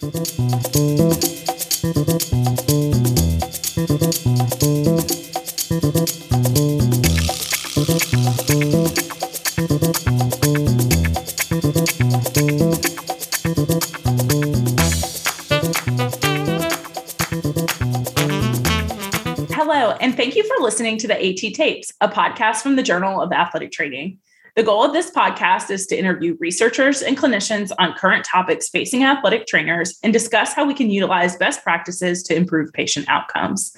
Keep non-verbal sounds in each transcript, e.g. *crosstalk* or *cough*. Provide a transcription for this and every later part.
Hello, and thank you for listening to the AT Tapes, a podcast from the Journal of Athletic Training. The goal of this podcast is to interview researchers and clinicians on current topics facing athletic trainers and discuss how we can utilize best practices to improve patient outcomes.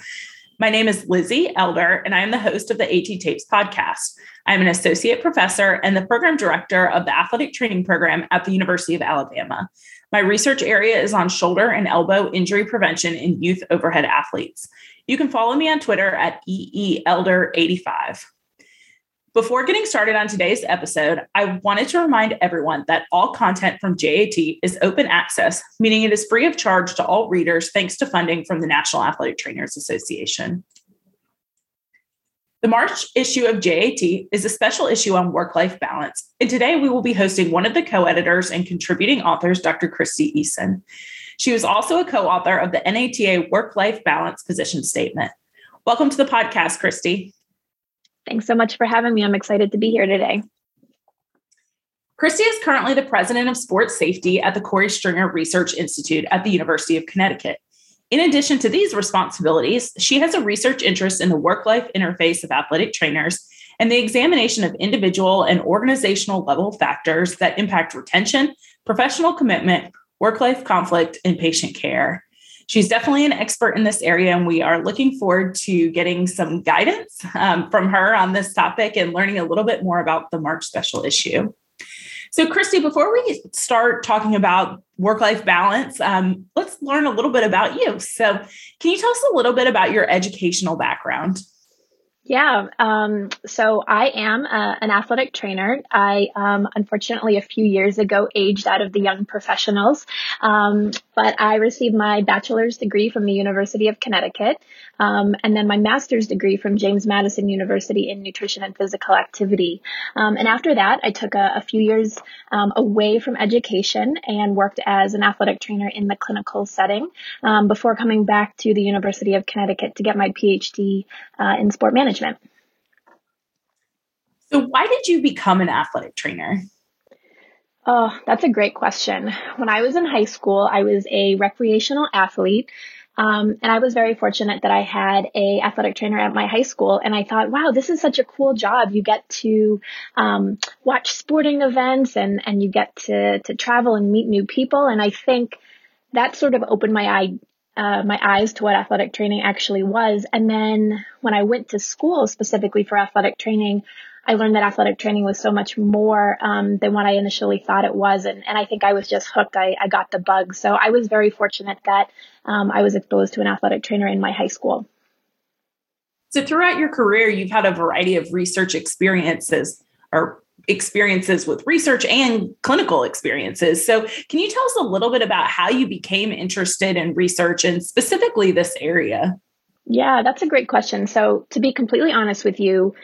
My name is Lizzie Elder, and I am the host of the AT Tapes podcast. I'm an associate professor and the program director of the athletic training program at the University of Alabama. My research area is on shoulder and elbow injury prevention in youth overhead athletes. You can follow me on Twitter at EEElder85. Before getting started on today's episode, I wanted to remind everyone that all content from JAT is open access, meaning it is free of charge to all readers thanks to funding from the National Athletic Trainers Association. The March issue of JAT is a special issue on work life balance. And today we will be hosting one of the co editors and contributing authors, Dr. Christy Eason. She was also a co author of the NATA Work Life Balance Position Statement. Welcome to the podcast, Christy. Thanks so much for having me. I'm excited to be here today. Christy is currently the president of sports safety at the Corey Stringer Research Institute at the University of Connecticut. In addition to these responsibilities, she has a research interest in the work life interface of athletic trainers and the examination of individual and organizational level factors that impact retention, professional commitment, work life conflict, and patient care she's definitely an expert in this area, and we are looking forward to getting some guidance um, from her on this topic and learning a little bit more about the March special issue. So, Christy, before we start talking about work life balance, um, let's learn a little bit about you. So, can you tell us a little bit about your educational background? Yeah. Um, so I am uh, an athletic trainer. I, um, unfortunately, a few years ago aged out of the young professionals. Um, but I received my bachelor's degree from the University of Connecticut. Um, and then my master's degree from James Madison University in nutrition and physical activity. Um, and after that, I took a, a few years um, away from education and worked as an athletic trainer in the clinical setting before coming back to the University of Connecticut to get my PhD uh, in sport management management. So, why did you become an athletic trainer? Oh, that's a great question. When I was in high school, I was a recreational athlete. Um, and I was very fortunate that I had a athletic trainer at my high school, and I thought, wow, this is such a cool job. You get to um, watch sporting events, and and you get to to travel and meet new people. And I think that sort of opened my eye uh, my eyes to what athletic training actually was. And then when I went to school specifically for athletic training, I learned that athletic training was so much more um, than what I initially thought it was. And, and I think I was just hooked. I, I got the bug. So I was very fortunate that um, I was exposed to an athletic trainer in my high school. So throughout your career, you've had a variety of research experiences or experiences with research and clinical experiences. So, can you tell us a little bit about how you became interested in research and specifically this area? Yeah, that's a great question. So, to be completely honest with you,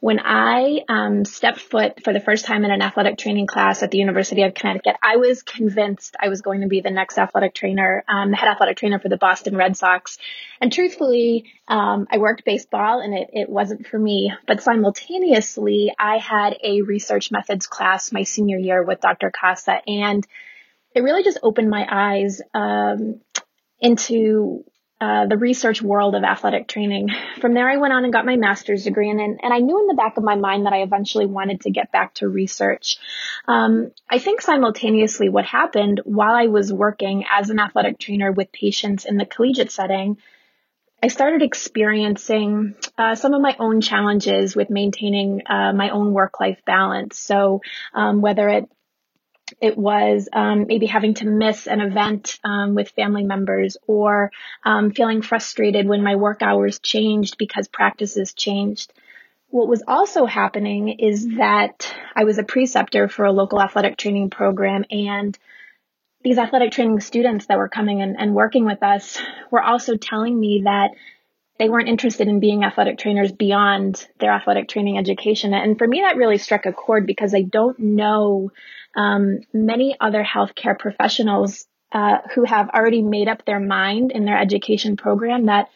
when I um, stepped foot for the first time in an athletic training class at the University of Connecticut, I was convinced I was going to be the next athletic trainer, um, head athletic trainer for the Boston Red Sox. And truthfully, um, I worked baseball and it, it wasn't for me. But simultaneously, I had a research methods class my senior year with Dr. Casa, and it really just opened my eyes um, into uh, the research world of athletic training. *laughs* From there, I went on and got my master's degree, and and I knew in the back of my mind that I eventually wanted to get back to research. Um, I think simultaneously, what happened while I was working as an athletic trainer with patients in the collegiate setting. I started experiencing uh, some of my own challenges with maintaining uh, my own work life balance. So, um, whether it it was um, maybe having to miss an event um, with family members or um, feeling frustrated when my work hours changed because practices changed. What was also happening is that I was a preceptor for a local athletic training program and these athletic training students that were coming and, and working with us were also telling me that they weren't interested in being athletic trainers beyond their athletic training education. And for me, that really struck a chord because I don't know um, many other healthcare professionals uh, who have already made up their mind in their education program that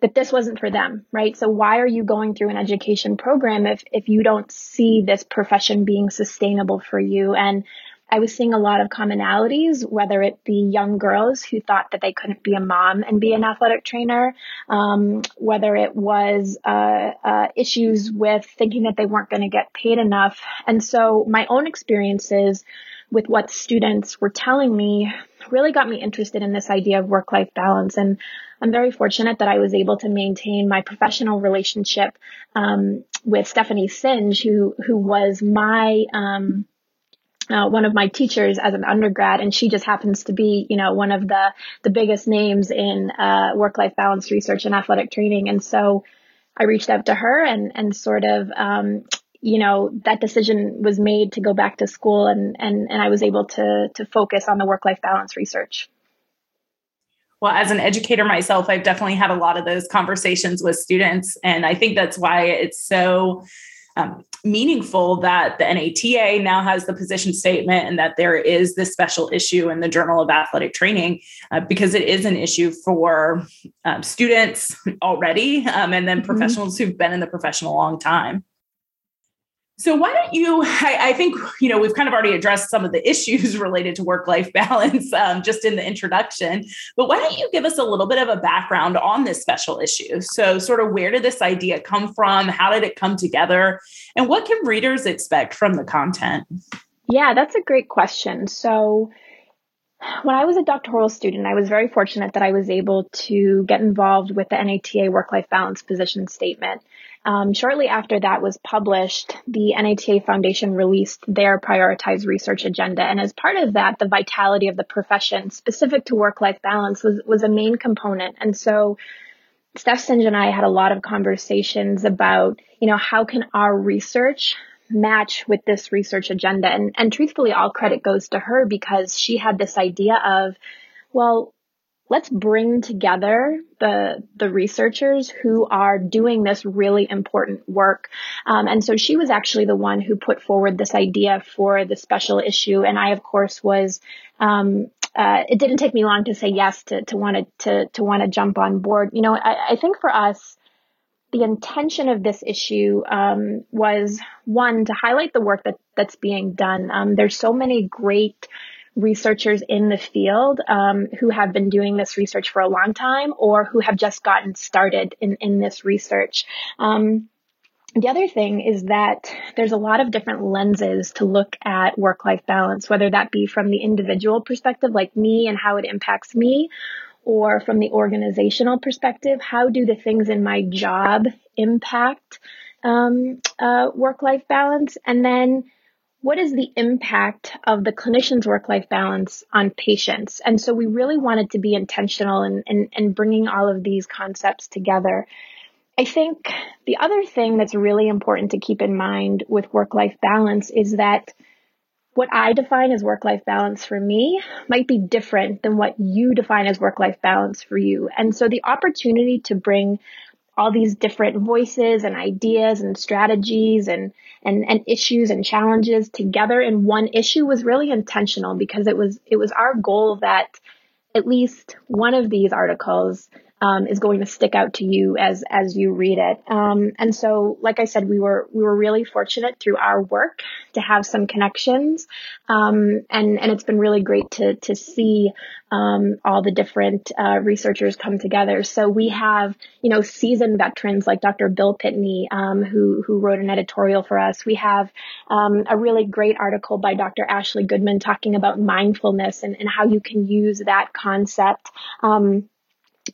that this wasn't for them, right? So why are you going through an education program if if you don't see this profession being sustainable for you? And I was seeing a lot of commonalities, whether it be young girls who thought that they couldn't be a mom and be an athletic trainer, um, whether it was uh, uh, issues with thinking that they weren't going to get paid enough. And so my own experiences with what students were telling me really got me interested in this idea of work life balance. And I'm very fortunate that I was able to maintain my professional relationship um, with Stephanie Singe, who who was my um, uh, one of my teachers as an undergrad, and she just happens to be, you know, one of the the biggest names in uh, work life balance research and athletic training. And so, I reached out to her and and sort of um, you know, that decision was made to go back to school and, and, and I was able to, to focus on the work life balance research. Well, as an educator myself, I've definitely had a lot of those conversations with students. And I think that's why it's so um, meaningful that the NATA now has the position statement and that there is this special issue in the Journal of Athletic Training uh, because it is an issue for um, students already um, and then mm-hmm. professionals who've been in the profession a long time. So why don't you? I, I, think you know we've kind of already addressed some of the issues *laughs* related to work-life *laughs* balance um, just in the introduction. But why don't you give us a little bit of a background on this special issue? So, sort of where did this idea come from? How did it come together? And what can readers expect from the content? Yeah, that's a great question. So. When I was a doctoral student, I was very fortunate that I was able to get involved with the NATA work life balance position statement. Um, shortly after that was published, the NATA Foundation released their prioritized research agenda. And as part of that, the vitality of the profession specific to work life balance was, was a main component. And so Steph Singe and I had a lot of conversations about, you know, how can our research match with this research agenda? And, and truthfully, all credit goes to her because she had this idea of, well, let's bring together the the researchers who are doing this really important work. Um, and so she was actually the one who put forward this idea for the special issue, and I, of course, was. Um, uh, it didn't take me long to say yes to to want to to want to jump on board. You know, I, I think for us, the intention of this issue um, was one to highlight the work that that's being done. Um, there's so many great researchers in the field um, who have been doing this research for a long time or who have just gotten started in, in this research. Um, the other thing is that there's a lot of different lenses to look at work life balance, whether that be from the individual perspective, like me and how it impacts me, or from the organizational perspective, how do the things in my job impact um, uh, work life balance? And then what is the impact of the clinician's work life balance on patients? And so we really wanted to be intentional in, in, in bringing all of these concepts together. I think the other thing that's really important to keep in mind with work life balance is that what I define as work life balance for me might be different than what you define as work life balance for you. And so the opportunity to bring all these different voices and ideas and strategies and, and, and issues and challenges together. In one issue was really intentional because it was, it was our goal that at least one of these articles um, is going to stick out to you as as you read it. Um, and so, like I said, we were we were really fortunate through our work to have some connections, um, and and it's been really great to to see um, all the different uh, researchers come together. So we have you know seasoned veterans like Dr. Bill Pitney um, who who wrote an editorial for us. We have um, a really great article by Dr. Ashley Goodman talking about mindfulness and, and how you can use that concept.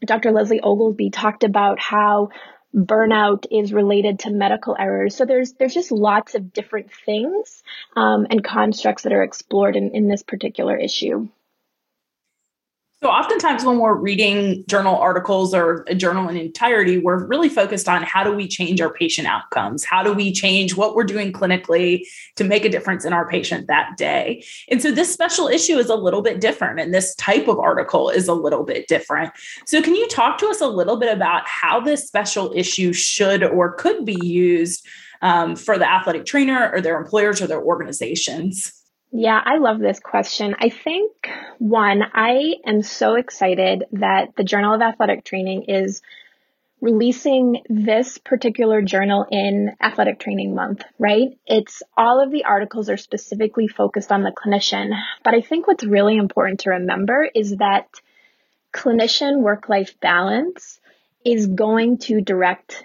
Dr. Leslie Oglesby talked about how burnout is related to medical errors. So there's there's just lots of different things um, and constructs that are explored in, in this particular issue. So, oftentimes when we're reading journal articles or a journal in entirety, we're really focused on how do we change our patient outcomes? How do we change what we're doing clinically to make a difference in our patient that day? And so, this special issue is a little bit different, and this type of article is a little bit different. So, can you talk to us a little bit about how this special issue should or could be used um, for the athletic trainer or their employers or their organizations? Yeah, I love this question. I think one, I am so excited that the Journal of Athletic Training is releasing this particular journal in athletic training month, right? It's all of the articles are specifically focused on the clinician. But I think what's really important to remember is that clinician work life balance is going to direct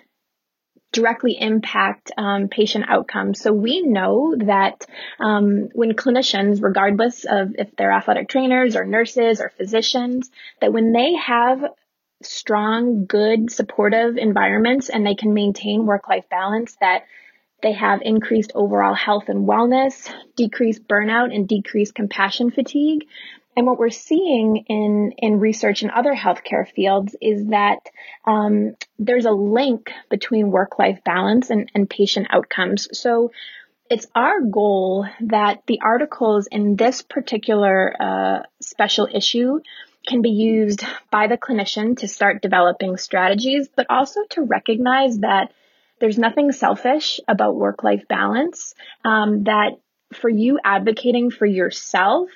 directly impact um, patient outcomes. So we know that um, when clinicians, regardless of if they're athletic trainers or nurses or physicians, that when they have strong, good, supportive environments and they can maintain work life balance, that they have increased overall health and wellness, decreased burnout, and decreased compassion fatigue. And what we're seeing in, in research in other healthcare fields is that um, there's a link between work life balance and, and patient outcomes. So it's our goal that the articles in this particular uh, special issue can be used by the clinician to start developing strategies, but also to recognize that there's nothing selfish about work life balance, um, that for you advocating for yourself,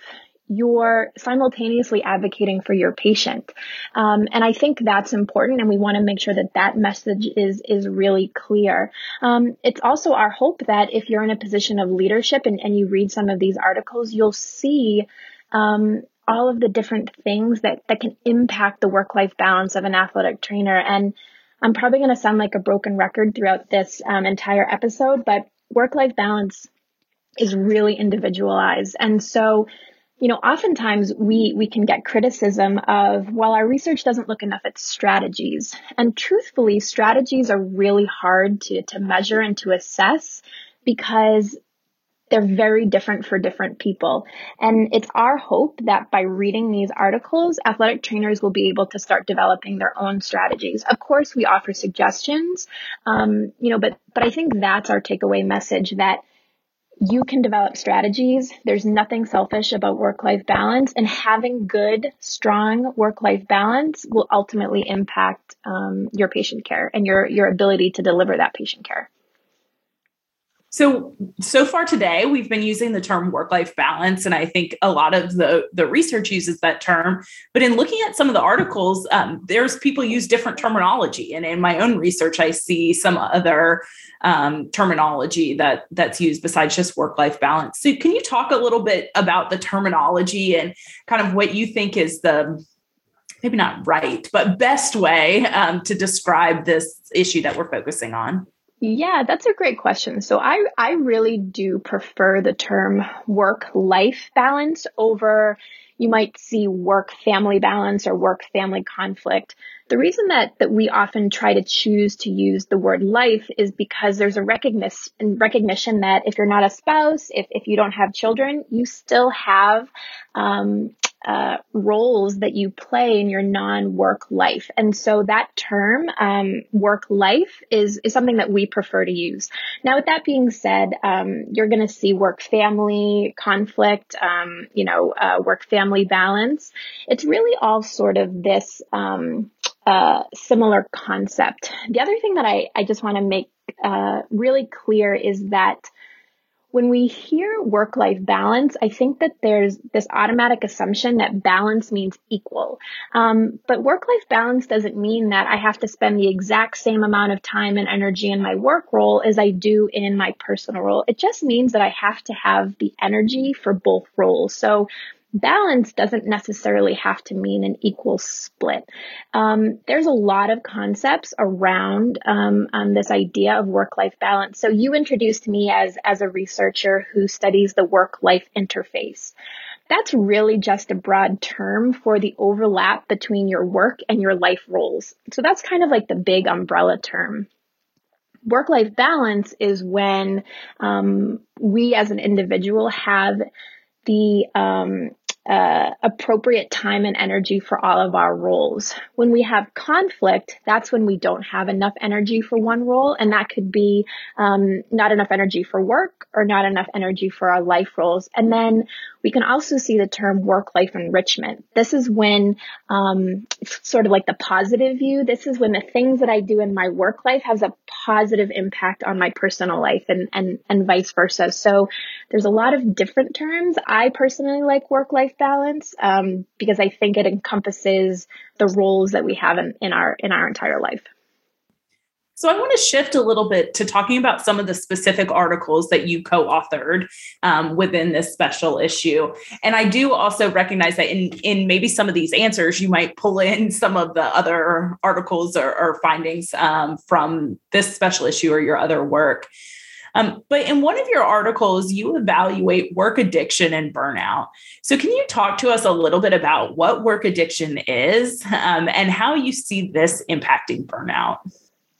you're simultaneously advocating for your patient. Um, and I think that's important and we want to make sure that that message is, is really clear. Um, it's also our hope that if you're in a position of leadership and, and you read some of these articles, you'll see um, all of the different things that, that can impact the work life balance of an athletic trainer. And I'm probably going to sound like a broken record throughout this um, entire episode, but work life balance is really individualized. And so, you know, oftentimes we, we can get criticism of, well, our research doesn't look enough at strategies. And truthfully, strategies are really hard to, to measure and to assess because they're very different for different people. And it's our hope that by reading these articles, athletic trainers will be able to start developing their own strategies. Of course, we offer suggestions, um, you know, but, but I think that's our takeaway message that you can develop strategies. There's nothing selfish about work life balance, and having good, strong work life balance will ultimately impact um, your patient care and your, your ability to deliver that patient care. So, so far today, we've been using the term work life balance, and I think a lot of the, the research uses that term. But in looking at some of the articles, um, there's people use different terminology. And in my own research, I see some other um, terminology that that's used besides just work life balance. So, can you talk a little bit about the terminology and kind of what you think is the maybe not right, but best way um, to describe this issue that we're focusing on? Yeah, that's a great question. So I, I really do prefer the term work life balance over you might see work family balance or work family conflict. The reason that, that we often try to choose to use the word life is because there's a recognition, recognition that if you're not a spouse, if, if you don't have children, you still have um, uh, roles that you play in your non-work life. And so that term, um, work life is, is something that we prefer to use. Now, with that being said, um, you're going to see work family conflict, um, you know, uh, work family balance. It's really all sort of this, um, uh, similar concept. The other thing that I, I just want to make, uh, really clear is that when we hear work life balance, I think that there's this automatic assumption that balance means equal. Um, but work life balance doesn't mean that I have to spend the exact same amount of time and energy in my work role as I do in my personal role. It just means that I have to have the energy for both roles. So balance doesn't necessarily have to mean an equal split. Um, there's a lot of concepts around um, um, this idea of work-life balance. So you introduced me as as a researcher who studies the work-life interface. That's really just a broad term for the overlap between your work and your life roles. So that's kind of like the big umbrella term work life balance is when um, we as an individual have the um, uh, appropriate time and energy for all of our roles. When we have conflict, that's when we don't have enough energy for one role, and that could be um, not enough energy for work or not enough energy for our life roles. And then we can also see the term work life enrichment. This is when, um, sort of like the positive view. This is when the things that I do in my work life has a positive impact on my personal life and, and, and vice versa. So there's a lot of different terms. I personally like work life balance, um, because I think it encompasses the roles that we have in, in our, in our entire life. So I want to shift a little bit to talking about some of the specific articles that you co-authored um, within this special issue. And I do also recognize that in in maybe some of these answers, you might pull in *laughs* some of the other articles or, or findings um, from this special issue or your other work. Um, but in one of your articles, you evaluate work addiction and burnout. So, can you talk to us a little bit about what work addiction is um, and how you see this impacting burnout?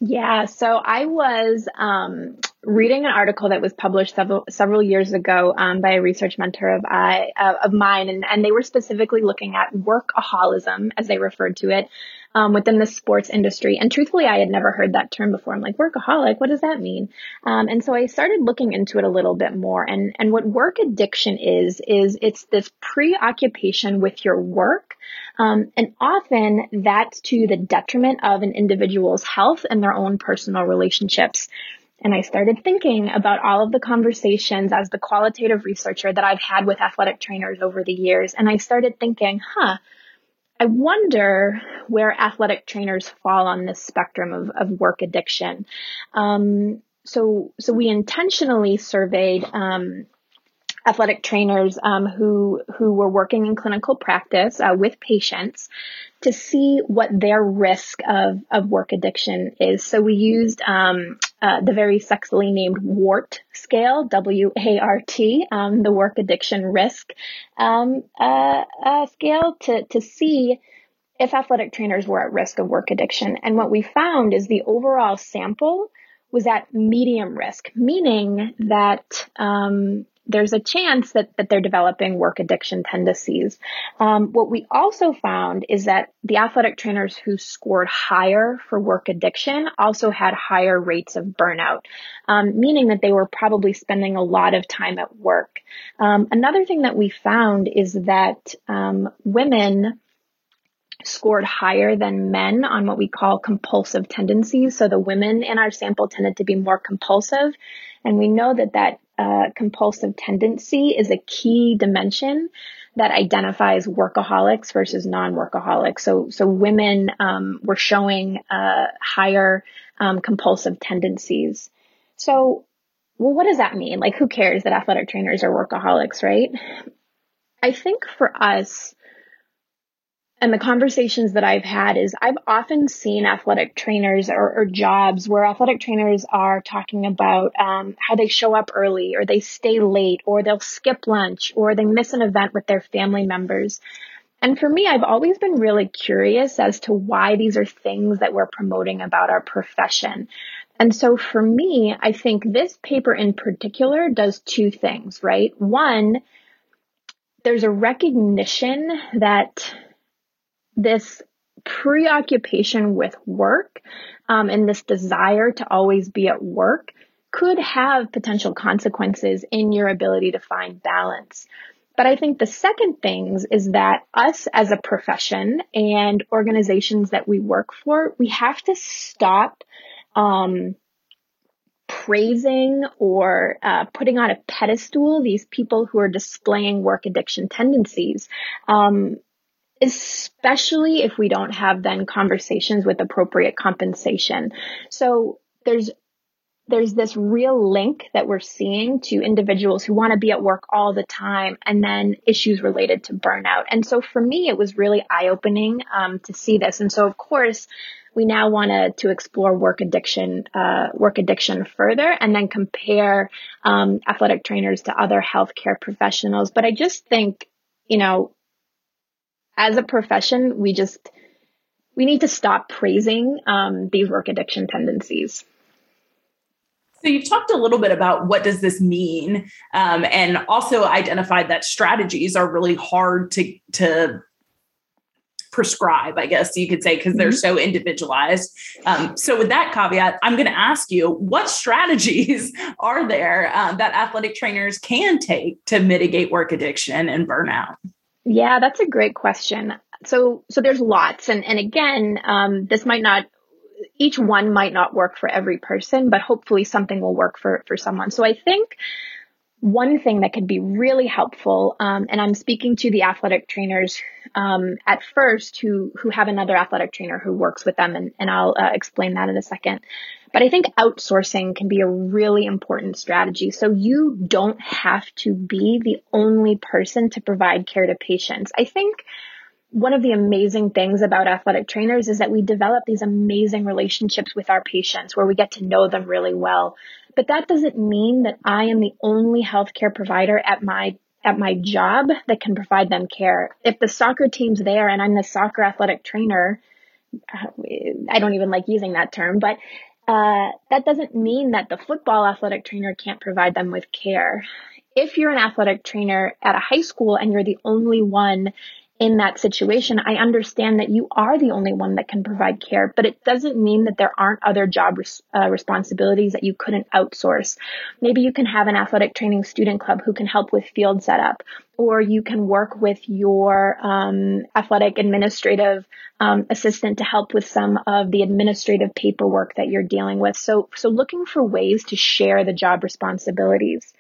Yeah, so I was um, reading an article that was published several several years ago um, by a research mentor of I uh, of mine, and, and they were specifically looking at workaholism, as they referred to it, um, within the sports industry. And truthfully, I had never heard that term before. I'm like, workaholic, what does that mean? Um, and so I started looking into it a little bit more. And and what work addiction is is it's this preoccupation with your work um, and often that's to the detriment of an individual's health and their own personal relationships. And I started thinking about all of the conversations as the qualitative researcher that I've had with athletic trainers over the years. And I started thinking, huh, I wonder where athletic trainers fall on this spectrum of, of work addiction. Um, so, so we intentionally surveyed um, athletic trainers um, who who were working in clinical practice uh, with patients to see what their risk of of work addiction is. So we used um, uh, the very sexily named WART scale, W A R T, um, the work addiction risk um, uh, uh, scale, to to see if athletic trainers were at risk of work addiction. And what we found is the overall sample was at medium risk, meaning that um, there's a chance that, that they're developing work addiction tendencies. Um, what we also found is that the athletic trainers who scored higher for work addiction also had higher rates of burnout, um, meaning that they were probably spending a lot of time at work. Um, another thing that we found is that um, women scored higher than men on what we call compulsive tendencies. So the women in our sample tended to be more compulsive. And we know that that uh, compulsive tendency is a key dimension that identifies workaholics versus non-workaholics. So, so women um, were showing uh, higher um, compulsive tendencies. So, well, what does that mean? Like, who cares that athletic trainers are workaholics, right? I think for us, and the conversations that I've had is I've often seen athletic trainers or, or jobs where athletic trainers are talking about um, how they show up early or they stay late or they'll skip lunch or they miss an event with their family members. And for me, I've always been really curious as to why these are things that we're promoting about our profession. And so for me, I think this paper in particular does two things, right? One, there's a recognition that this preoccupation with work um, and this desire to always be at work could have potential consequences in your ability to find balance. But I think the second things is that us as a profession and organizations that we work for, we have to stop um, praising or uh, putting on a pedestal these people who are displaying work addiction tendencies. Um, especially if we don't have then conversations with appropriate compensation. So there's there's this real link that we're seeing to individuals who want to be at work all the time and then issues related to burnout. And so for me, it was really eye opening um, to see this. And so of course, we now want to to explore work addiction, uh, work addiction further, and then compare um, athletic trainers to other healthcare professionals. But I just think, you know, as a profession, we just, we need to stop praising um, these work addiction tendencies. So you've talked a little bit about what does this mean, um, and also identified that strategies are really hard to to prescribe, I guess you could say, because they're mm-hmm. so individualized. Um, so, with that caveat, I'm going to ask you what strategies *laughs* are there uh, that athletic trainers can take to mitigate work addiction and burnout? Yeah, that's a great question. So, so there's lots, and and again, um, this might not each one might not work for every person, but hopefully something will work for for someone. So I think one thing that could be really helpful, um, and I'm speaking to the athletic trainers um, at first who who have another athletic trainer who works with them, and, and I'll uh, explain that in a second. But I think outsourcing can be a really important strategy. So you don't have to be the only person to provide care to patients. I think one of the amazing things about athletic trainers is that we develop these amazing relationships with our patients where we get to know them really well. But that doesn't mean that I am the only healthcare provider at my at my job that can provide them care. If the soccer team's there and I'm the soccer athletic trainer, uh, I don't even like using that term, but uh, that doesn't mean that the football athletic trainer can't provide them with care. If you're an athletic trainer at a high school and you're the only one in that situation, I understand that you are the only one that can provide care, but it doesn't mean that there aren't other job res- uh, responsibilities that you couldn't outsource. Maybe you can have an athletic training student club who can help with field setup, or you can work with your um, athletic administrative um, assistant to help with some of the administrative paperwork that you're dealing with. So, so looking for ways to share the job responsibilities.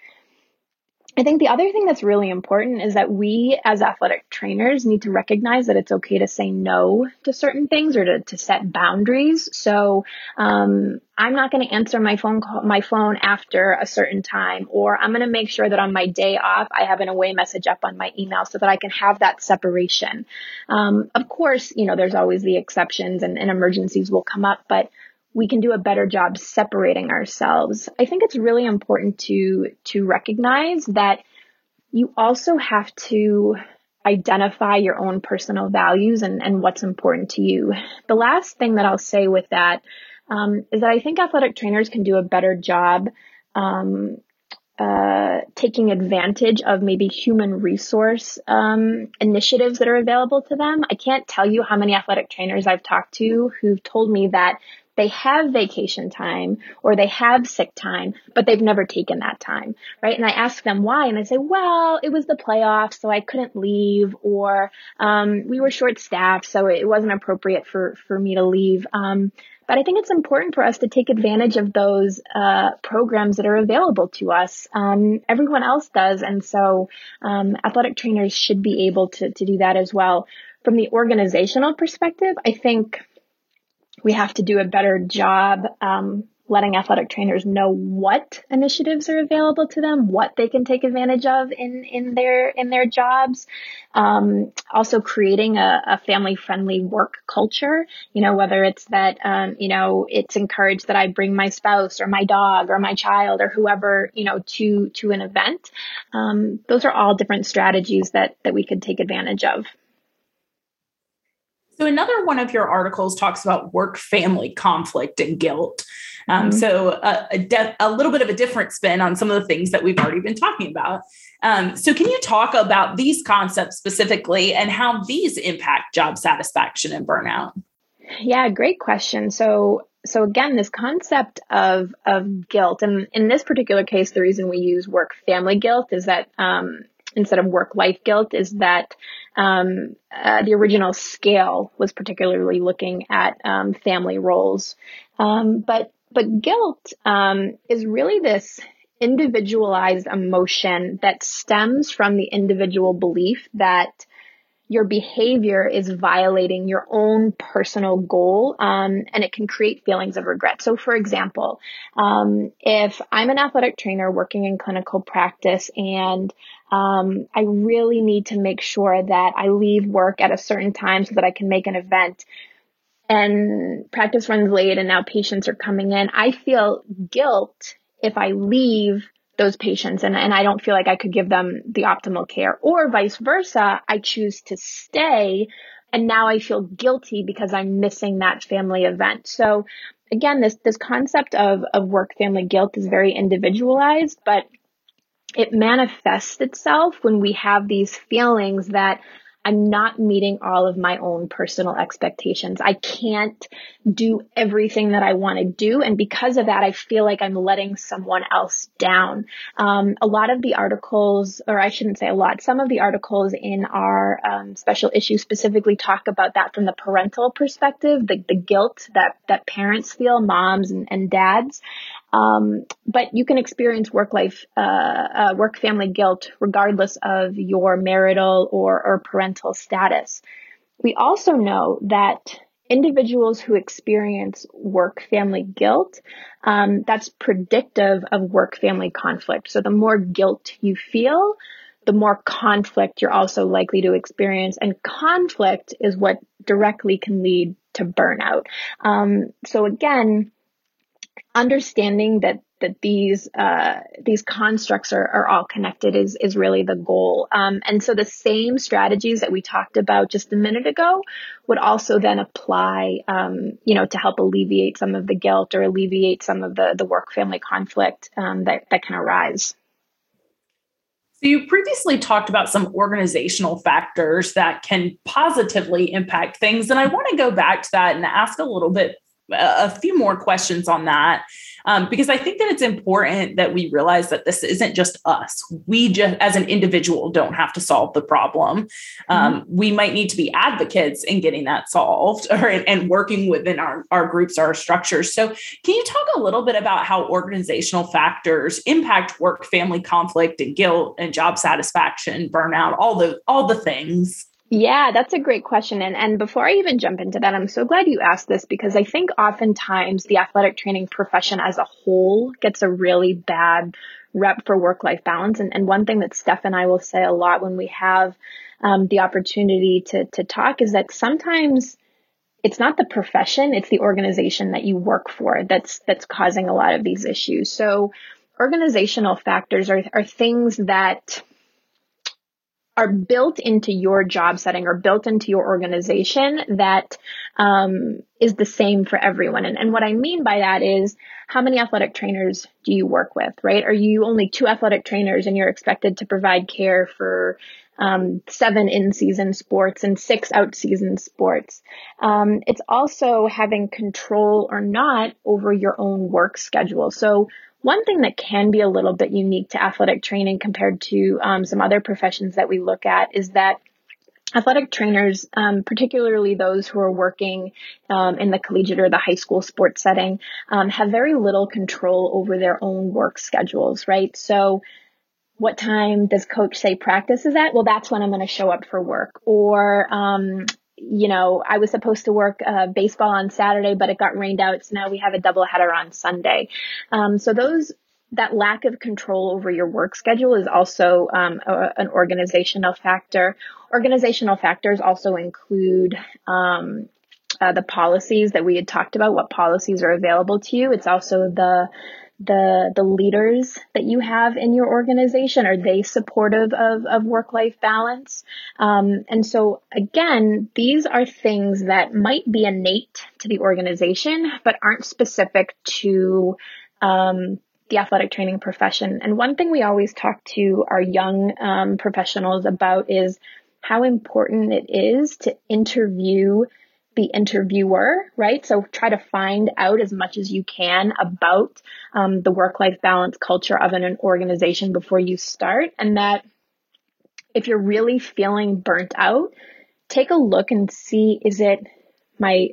I think the other thing that's really important is that we as athletic trainers need to recognize that it's okay to say no to certain things or to, to set boundaries. So, um, I'm not going to answer my phone call, my phone after a certain time, or I'm going to make sure that on my day off, I have an away message up on my email so that I can have that separation. Um, of course, you know, there's always the exceptions and, and emergencies will come up, but we can do a better job separating ourselves. I think it's really important to, to recognize that you also have to identify your own personal values and, and what's important to you. The last thing that I'll say with that um, is that I think athletic trainers can do a better job um, uh, taking advantage of maybe human resource um, initiatives that are available to them. I can't tell you how many athletic trainers I've talked to who've told me that they have vacation time or they have sick time, but they've never taken that time, right? And I ask them why, and they say, well, it was the playoffs, so I couldn't leave, or um, we were short staffed, so it wasn't appropriate for for me to leave. Um, but I think it's important for us to take advantage of those uh, programs that are available to us. Um, everyone else does, and so um, athletic trainers should be able to to do that as well. From the organizational perspective, I think we have to do a better job um, letting athletic trainers know what initiatives are available to them, what they can take advantage of in in their in their jobs. Um, also, creating a, a family friendly work culture. You know, whether it's that um, you know it's encouraged that I bring my spouse or my dog or my child or whoever you know to to an event. Um, those are all different strategies that that we could take advantage of. So, another one of your articles talks about work family conflict and guilt. Um, mm-hmm. So, uh, a, de- a, little bit of a different spin on some of the things that we've already been talking about. Um, so, can you talk about these concepts specifically and how these impact job satisfaction and burnout? Yeah, great question. So, so again, this concept of of guilt, and in this particular case, the reason we use work family guilt is that um, instead of work life guilt is that um, uh, the original scale was particularly looking at um, family roles, um, but but guilt um, is really this individualized emotion that stems from the individual belief that your behavior is violating your own personal goal, um, and it can create feelings of regret. So, for example, um, if I'm an athletic trainer working in clinical practice and um, I really need to make sure that I leave work at a certain time so that I can make an event, and practice runs late, and now patients are coming in, I feel guilt if I leave those patients and, and I don't feel like I could give them the optimal care or vice versa. I choose to stay and now I feel guilty because I'm missing that family event. So again, this, this concept of, of work family guilt is very individualized, but it manifests itself when we have these feelings that I'm not meeting all of my own personal expectations. I can't do everything that I want to do. And because of that, I feel like I'm letting someone else down. Um, a lot of the articles, or I shouldn't say a lot, some of the articles in our um, special issue specifically talk about that from the parental perspective, the, the guilt that, that parents feel, moms and, and dads. Um, but you can experience work life, uh, uh, work family guilt regardless of your marital or, or parental status. We also know that individuals who experience work family guilt, um, that's predictive of work family conflict. So the more guilt you feel, the more conflict you're also likely to experience. And conflict is what directly can lead to burnout. Um, so again, understanding that that these uh, these constructs are, are all connected is is really the goal. Um, and so the same strategies that we talked about just a minute ago would also then apply, um, you know, to help alleviate some of the guilt or alleviate some of the the work family conflict um, that that can arise. So you previously talked about some organizational factors that can positively impact things, and I want to go back to that and ask a little bit a few more questions on that um, because I think that it's important that we realize that this isn't just us. We just, as an individual, don't have to solve the problem. Um, mm-hmm. We might need to be advocates in getting that solved *laughs* or and working within our, our groups, our structures. So, can you talk a little bit about how organizational factors impact work, family conflict, and guilt, and job satisfaction, burnout, all the all the things? Yeah, that's a great question. And, and before I even jump into that, I'm so glad you asked this because I think oftentimes the athletic training profession as a whole gets a really bad rep for work life balance. And, and one thing that Steph and I will say a lot when we have um, the opportunity to, to talk is that sometimes it's not the profession, it's the organization that you work for that's, that's causing a lot of these issues. So organizational factors are, are things that are built into your job setting or built into your organization that um, is the same for everyone. And, and what I mean by that is how many athletic trainers do you work with, right? Are you only two athletic trainers and you're expected to provide care for um, seven in season sports and six out season sports. Um, it's also having control or not over your own work schedule. So one thing that can be a little bit unique to athletic training compared to um, some other professions that we look at is that athletic trainers, um, particularly those who are working um, in the collegiate or the high school sports setting, um, have very little control over their own work schedules, right? So what time does coach say practice is at? Well, that's when I'm going to show up for work. Or, um, you know, I was supposed to work uh, baseball on Saturday, but it got rained out, so now we have a doubleheader on Sunday. Um, so those that lack of control over your work schedule is also um, a, an organizational factor. Organizational factors also include um, uh, the policies that we had talked about, what policies are available to you. It's also the the the leaders that you have in your organization? Are they supportive of, of work life balance? Um, and so again these are things that might be innate to the organization but aren't specific to um, the athletic training profession. And one thing we always talk to our young um, professionals about is how important it is to interview the interviewer, right? So try to find out as much as you can about um, the work life balance culture of an organization before you start. And that if you're really feeling burnt out, take a look and see is it my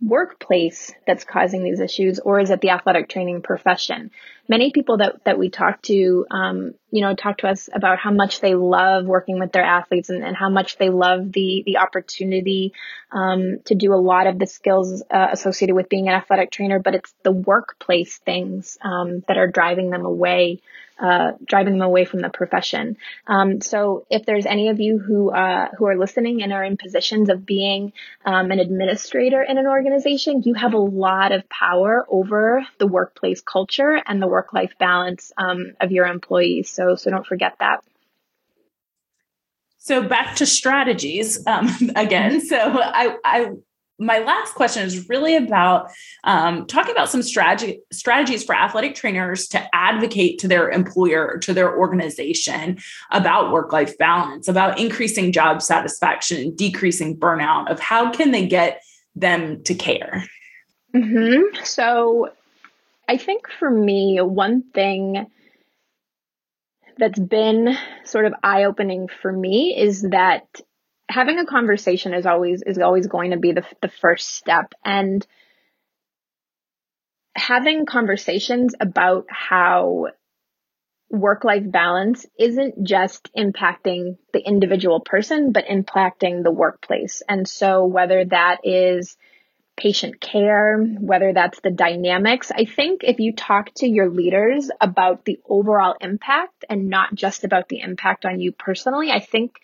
workplace that's causing these issues or is it the athletic training profession many people that, that we talk to um, you know talk to us about how much they love working with their athletes and, and how much they love the the opportunity um, to do a lot of the skills uh, associated with being an athletic trainer but it's the workplace things um, that are driving them away uh, driving them away from the profession. Um, so if there's any of you who uh, who are listening and are in positions of being um, an administrator in an organization, you have a lot of power over the workplace culture and the work life balance um, of your employees. So so don't forget that. So back to strategies um, *laughs* again. So I, I my last question is really about um, talking about some strategy strategies for athletic trainers to advocate to their employer to their organization about work life balance about increasing job satisfaction decreasing burnout of how can they get them to care mm-hmm. so i think for me one thing that's been sort of eye opening for me is that having a conversation is always is always going to be the the first step. And having conversations about how work life balance isn't just impacting the individual person but impacting the workplace. And so whether that is patient care, whether that's the dynamics. I think if you talk to your leaders about the overall impact and not just about the impact on you personally, I think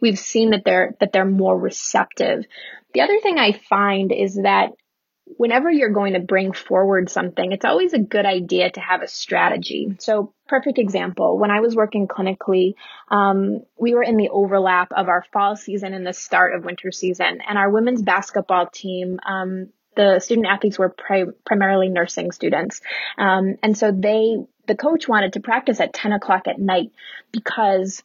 we've seen that they're that they're more receptive. The other thing I find is that whenever you're going to bring forward something, it's always a good idea to have a strategy. So, perfect example, when I was working clinically, um, we were in the overlap of our fall season and the start of winter season, and our women's basketball team. Um, the student athletes were pri- primarily nursing students. Um, and so they, the coach wanted to practice at 10 o'clock at night because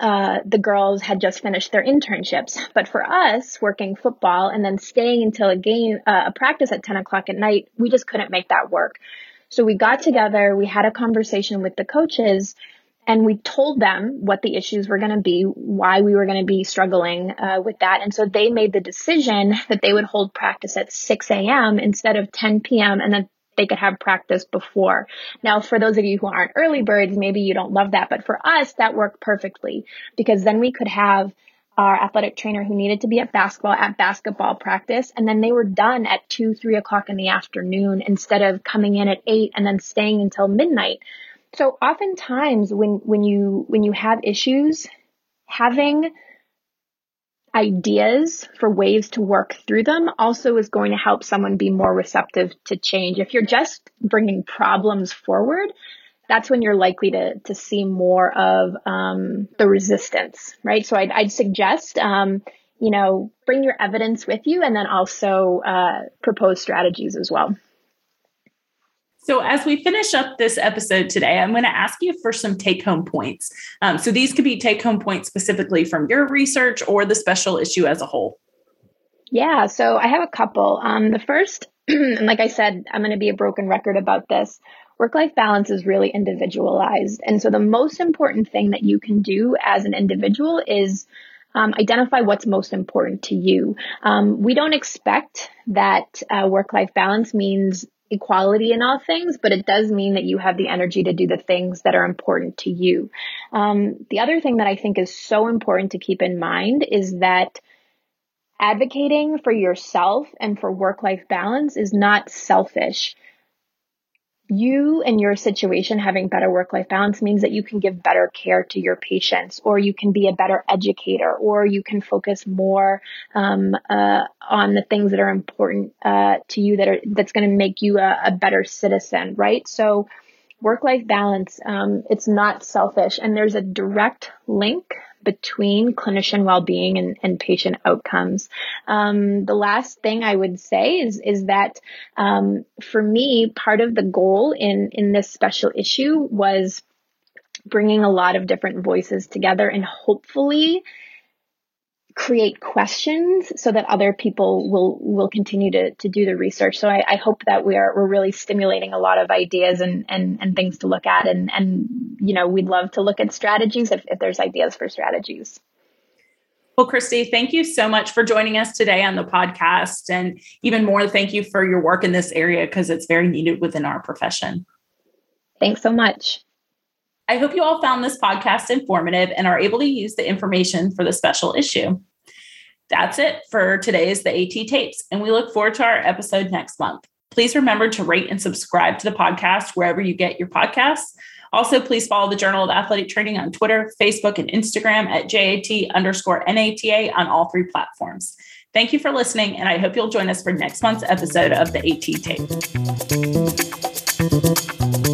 uh, the girls had just finished their internships. But for us, working football and then staying until a game, uh, a practice at 10 o'clock at night, we just couldn't make that work. So we got together, we had a conversation with the coaches, and we told them what the issues were going to be, why we were going to be struggling uh, with that. And so they made the decision that they would hold practice at 6 a.m. instead of 10 p.m. and then they could have practice before. Now, for those of you who aren't early birds, maybe you don't love that, but for us, that worked perfectly because then we could have our athletic trainer who needed to be at basketball at basketball practice. And then they were done at two, three o'clock in the afternoon instead of coming in at eight and then staying until midnight. So oftentimes when, when you, when you have issues, having ideas for ways to work through them also is going to help someone be more receptive to change. If you're just bringing problems forward, that's when you're likely to, to see more of um, the resistance, right? So I'd, I'd suggest, um, you know, bring your evidence with you and then also uh, propose strategies as well. So, as we finish up this episode today, I'm going to ask you for some take home points. Um, so, these could be take home points specifically from your research or the special issue as a whole. Yeah, so I have a couple. Um, the first, *clears throat* and like I said, I'm going to be a broken record about this. Work life balance is really individualized. And so, the most important thing that you can do as an individual is um, identify what's most important to you. Um, we don't expect that uh, work life balance means equality in all things, but it does mean that you have the energy to do the things that are important to you. Um, the other thing that I think is so important to keep in mind is that advocating for yourself and for work life balance is not selfish you and your situation having better work life balance means that you can give better care to your patients or you can be a better educator or you can focus more um, uh, on the things that are important uh, to you that are that's going to make you a, a, better citizen right? So work life balance um, it's not selfish and there's a direct link between clinician well-being and, and patient outcomes. Um, the last thing I would say is is that um, for me, part of the goal in in this special issue was bringing a lot of different voices together and hopefully create questions so that other people will will continue to, to do the research. So I, I hope that we are we're really stimulating a lot of ideas and, and, and things to look at and and you know we'd love to look at strategies if, if there's ideas for strategies. Well, Christy, thank you so much for joining us today on the podcast. And even more, thank you for your work in this area because it's very needed within our profession. Thanks so much. I hope you all found this podcast informative and are able to use the information for the special issue. That's it for today's The AT Tapes, and we look forward to our episode next month. Please remember to rate and subscribe to the podcast wherever you get your podcasts. Also, please follow the Journal of Athletic Training on Twitter, Facebook, and Instagram at JAT underscore NATA on all three platforms. Thank you for listening, and I hope you'll join us for next month's episode of the AT Tape.